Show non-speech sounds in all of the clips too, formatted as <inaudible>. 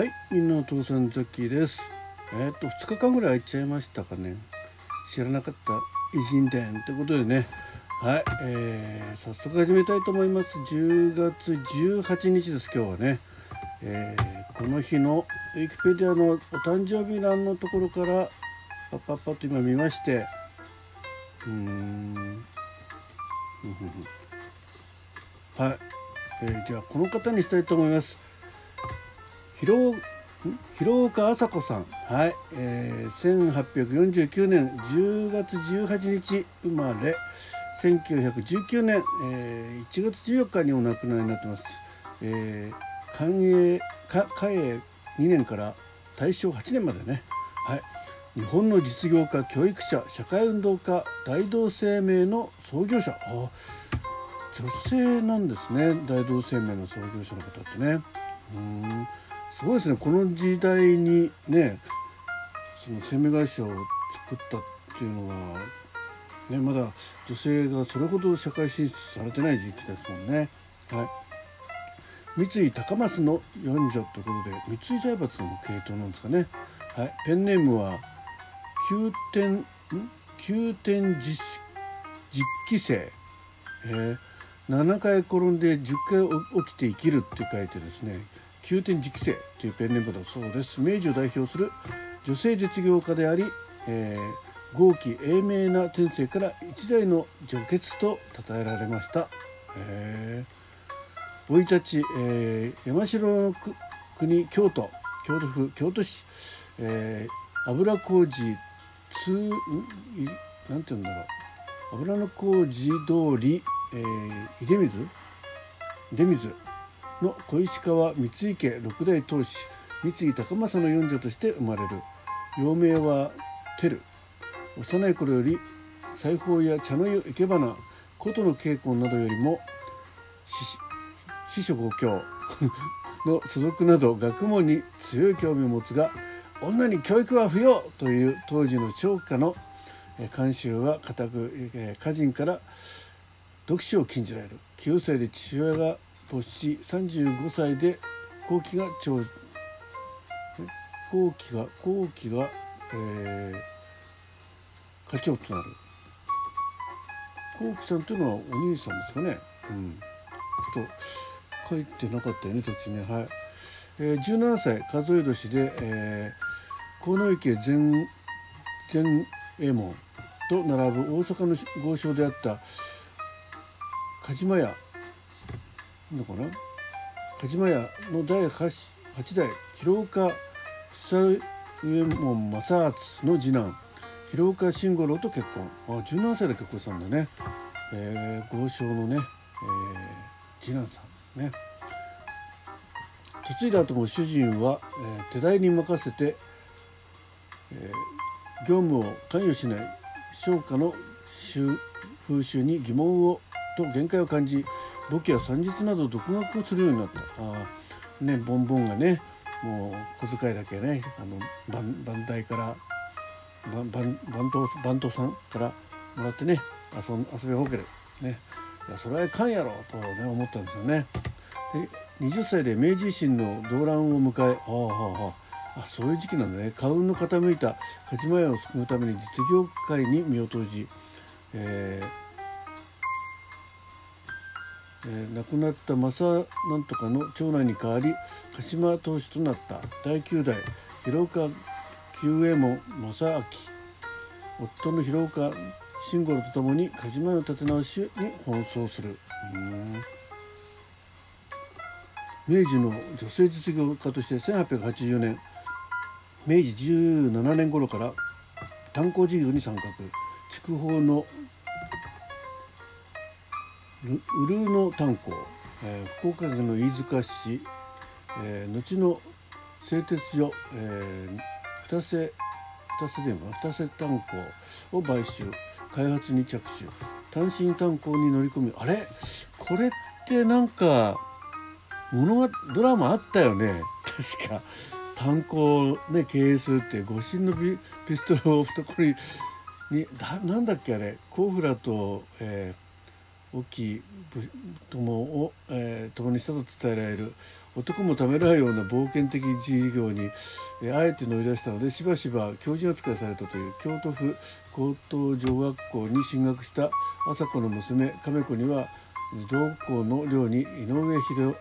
はい、みんなの父さんザッキーです。えっ、と2日間ぐらい空いちゃいましたかね。知らなかった偉人伝ってことでね。はい、えー、早速始めたいと思います。10月18日です今日はね。えーこの日のウィキペディアのお誕生日欄のところからパッパッパッと今見まして、うーん、ふんふんふんはい、えーじゃあこの方にしたいと思います。広岡麻子さん、はい、えー、1849年10月18日生まれ。1919年、えー1月14日にお亡くなりになってます、えー、寛永か嘉永2年から大正8年までね、はい、日本の実業家教育者社会運動家大同生命の創業者。あ女性なんですね。大同生命の創業者の方ってね。うん。すごいですね。この時代にねその生命会社を作ったっていうのは、ね、まだ女性がそれほど社会進出されてない時期ですもんね。はい。三井高松の四女ということで三井財閥の系統なんですかね。はい、ペンネームは九点ん？九点実実期生、えー、7回転んで10回起きて生きるって書いてですね九点実期生というペンネームだそうです。明治を代表する女性実業家であり、えー、豪気英明な天性から一代の女傑と称えられました。へー生い立ち、えー山城の国京都京都府京都市、えー油小路通んなんて言うんだろう。油の小路通り、えー出水出水。の小石川三井家六代当主三井高政の四女として生まれる。幼名は照。幼い頃より裁縫や茶の湯生け花琴の稽古などよりも師匠五教。<laughs> の所属など学問に強い興味を持つが女に教育は不要という当時の商家のえー慣習は固く家人から読書を禁じられる。9歳で父親が没し35歳で後期が長後期が後期が、えー、課長となる。後期さんというのはお兄さんですかね。うん。ちょっと書いてなかったよね途中ね。はい、えー、17歳数え年で、えー、河池前前右衛門と並ぶ大阪の豪商であった梶間屋。のかな梶間屋の第 8, 8代広岡久右衛門正厚の次男広岡慎五郎と結婚。あ17歳で結婚したんだね、えー、豪商のね、えー次男さんね。嫁いだ後も主人は、えー手代に任せて、えー業務を関与しない商家の風習に疑問をと限界を感じ簿記や算日など独学をするようになった。あーねボンボンがねもう小遣いだけねあの番番台から番番番頭番頭さんからもらってね遊ん遊びほうける。ね。いやそれはいかんやろとね思ったんですよね。で20歳で明治維新の動乱を迎え、はあはあはあ、あそういう時期なんだね。家運の傾いた梶間屋を救うために実業界に身を投じ、えーえー亡くなった正なんとかの長男に代わり鹿島当主となった第9代広岡久右衛門正明夫の広岡慎五郎とともに梶間屋の立て直しに奔走する。明治の女性実業家として1880年明治17年頃から炭鉱事業に参画。筑豊のウルーの炭鉱、えー福岡県の飯塚市、えー後の製鉄所、えー二瀬二瀬でも二瀬炭鉱を買収。開発に着手。単身炭鉱に乗り込み。あれ？これってなんか物がドラマあったよね。確か。炭鉱をね経営するって護身のピピストルを懐ににだなんだっけあれ？コーフラと、えー大きい友を、えー、共にしたと伝えられる。男もためらうような冒険的事業に、えー、あえて乗り出したのでしばしば教授扱いされたという京都府高等女学校に進学した朝子の娘亀子には同校の寮に井上秀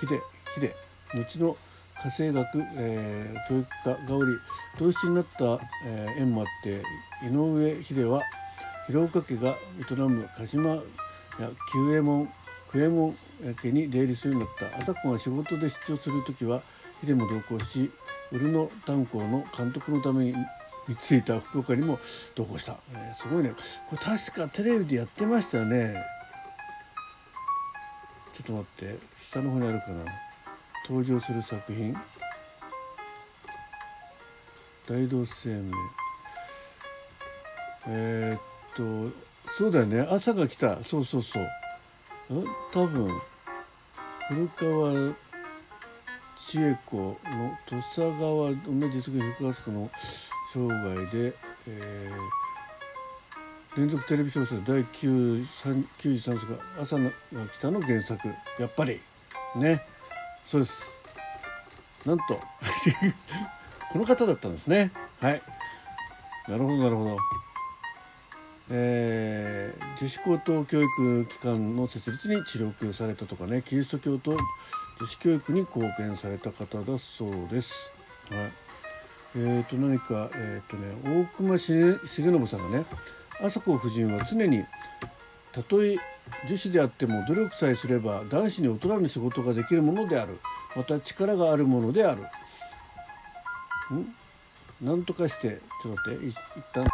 秀秀後の家政学、えー、教育科がおり同室になった、えー、縁もあって井上秀は広岡家が営む鹿島や九右衛門九右衛門家に出入りするようになった朝子が仕事で出張する時は秀も同行し売野炭鉱の監督のためにについた福岡にも同行した、えー、すごいね。これ確かテレビでやってましたよね。ちょっと待って下の方にあるかな。登場する作品。大同生命えー、っとそうだよね。朝が来た。そうそうそう。ん？多分。古川千恵子の土佐川同じ実現福和の生涯で、えー、連続テレビ小説第93作「朝が来た」の原作。やっぱり。ね。そうです。なんと。<laughs> この方だったんですね。はい。なるほどなるほど。えー、女子高等教育機関の設立に致力されたとかねキリスト教と女子教育に貢献された方だそうです。はい、えーと何か、えーとね、大隈重信さんがね朝子夫人は常にたとえ女子であっても努力さえすれば男子に劣らぬ仕事ができるものである。また力があるものである。ん？なんとかしてちょっと待って一旦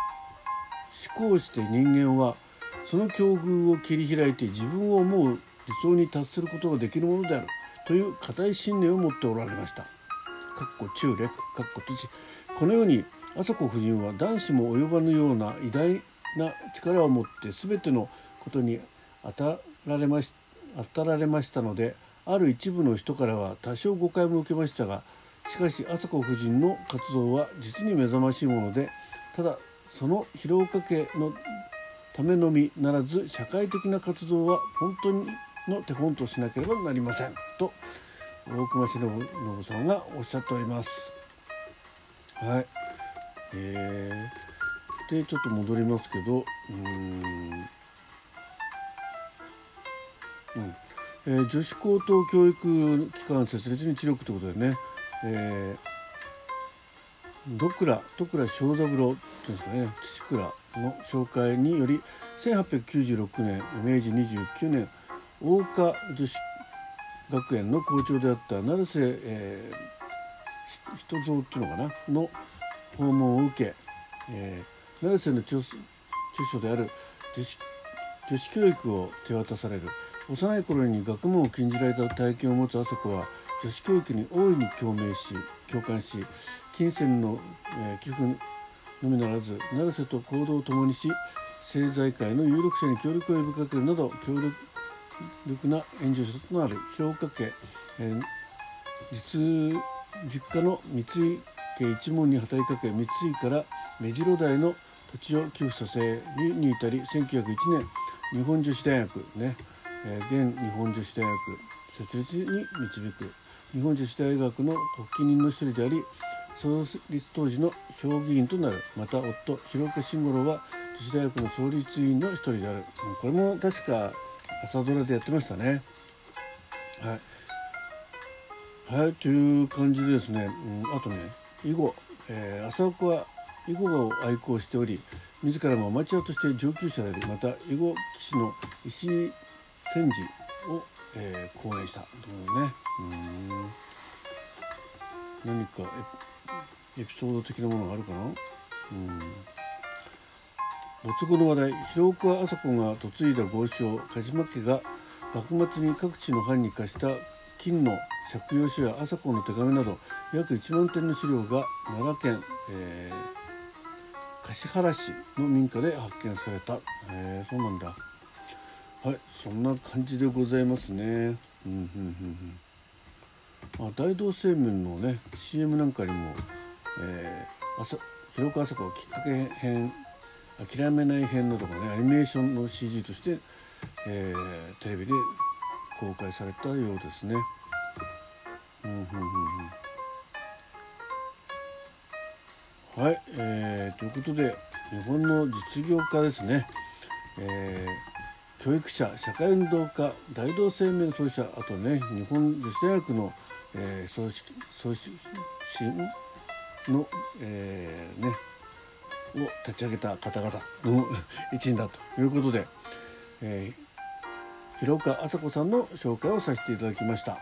考して人間はその境遇を切り開いて自分を思う理想に達することができるものであるという固い信念を持っておられました。かっこ中略かっこ土このように朝子夫人は男子も及ばぬような偉大な力を持って全てのことに当たられまし当たられましたのである一部の人からは多少誤解も受けましたがしかし朝子夫人の活動は実に目覚ましいものでただその広岡家のためのみならず社会的な活動は本当にの手本としなければなりませんと大隈忍信さんがおっしゃっております。はい、えー、でちょっと戻りますけどうん。うん。えー、女子高等教育機関設立に知力ということでね、えー、ドクラ徳倉正三郎っていうんですかね。父倉の紹介により1896年明治29年大岡女子学園の校長であった成瀬、えー、人蔵っていうのかな？の訪問を受け、えー、成瀬の著書である女子女子教育を手渡される。幼い頃に学問を禁じられた体験を持つ朝子は女子教育に大いに共鳴し共感し金銭の、え、寄付のみならず成瀬と行動を共にし政財界の有力者に協力を呼びかけるなど協力な援助者となる広岡家、え、実実家の三井家一門に働きかけ三井から目白台の土地を寄付させに至り1901年日本女子大学ねえ、現日本女子大学設立に導く日本女子大学の発起人の一人であり創立当時の評議員となるまた夫広岡慎五郎は女子大学の創立委員の一人である。これも確か朝ドラでやってましたね。はい。はい。という感じでですね、うん、あとね囲碁、えー、朝岡は囲碁を愛好しており自らもアマチュアとして上級者でありまた囲碁棋士の石井戦時を、えー、講演したというね。うん。何かエピソード的なものがあるかな？うん。没後の話題。広岡麻子が嫁いだ豪商鹿島家が幕末に各地の藩に貸した金の借用書や麻子の手紙など約1万点の資料が奈良県、えー、橿原市の民家で発見された。へ、えー、そうなんだ。はい。そんな感じでございますね。うんうんうんうん。まあ大同製麺のね CM なんかにも、えー、朝広岡朝子きっかけ編諦めない編のとかねアニメーションの CG としてえー、テレビで公開されたようですね。うんうんうんうん、はい、えー、ということで日本の実業家ですね、えー、教育者社会運動家大同生命創始者あとね日本女子大学の、えー、創始創始の、えー、ねを立ち上げた方々の <laughs> 一員だということで、えー、広岡麻子さんの紹介をさせていただきました。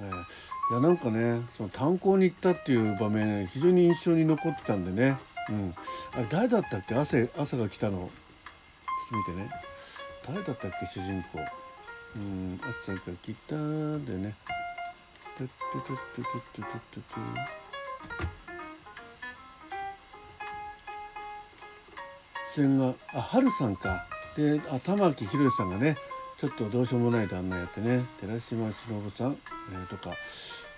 えー、いやなんかねその炭鉱に行ったっていう場面非常に印象に残ってたんでね、うん、あれ誰だったっけ？朝朝が来たの？見てね。誰だったっけ主人公。うん朝が来たでね。トゥットゥトゥトゥトゥトゥトゥトゥ。出演があ春さんか。であ玉木宏さんがねちょっとどうしようもない旦那やってね。寺島しのぶさん、えー、とか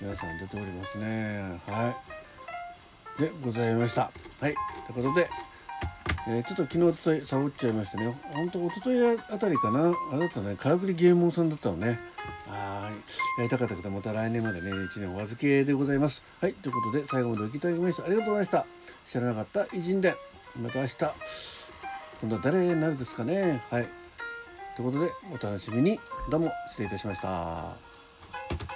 皆さん出ておりますね。はい。でございました。はい。ということで、えー、ちょっと昨日おとといサボっちゃいましたね。本当おとといあたりかな？あだったね。からくりゲームさんだったのね。はい。やりたかったけどまた来年までね1年お預けでございます。はい。ということで最後までお聴きいただきましてありがとうございました。知らなかった偉人伝また明日今度は誰になるですかね。はい。ということでお楽しみに。どうも失礼いたしました。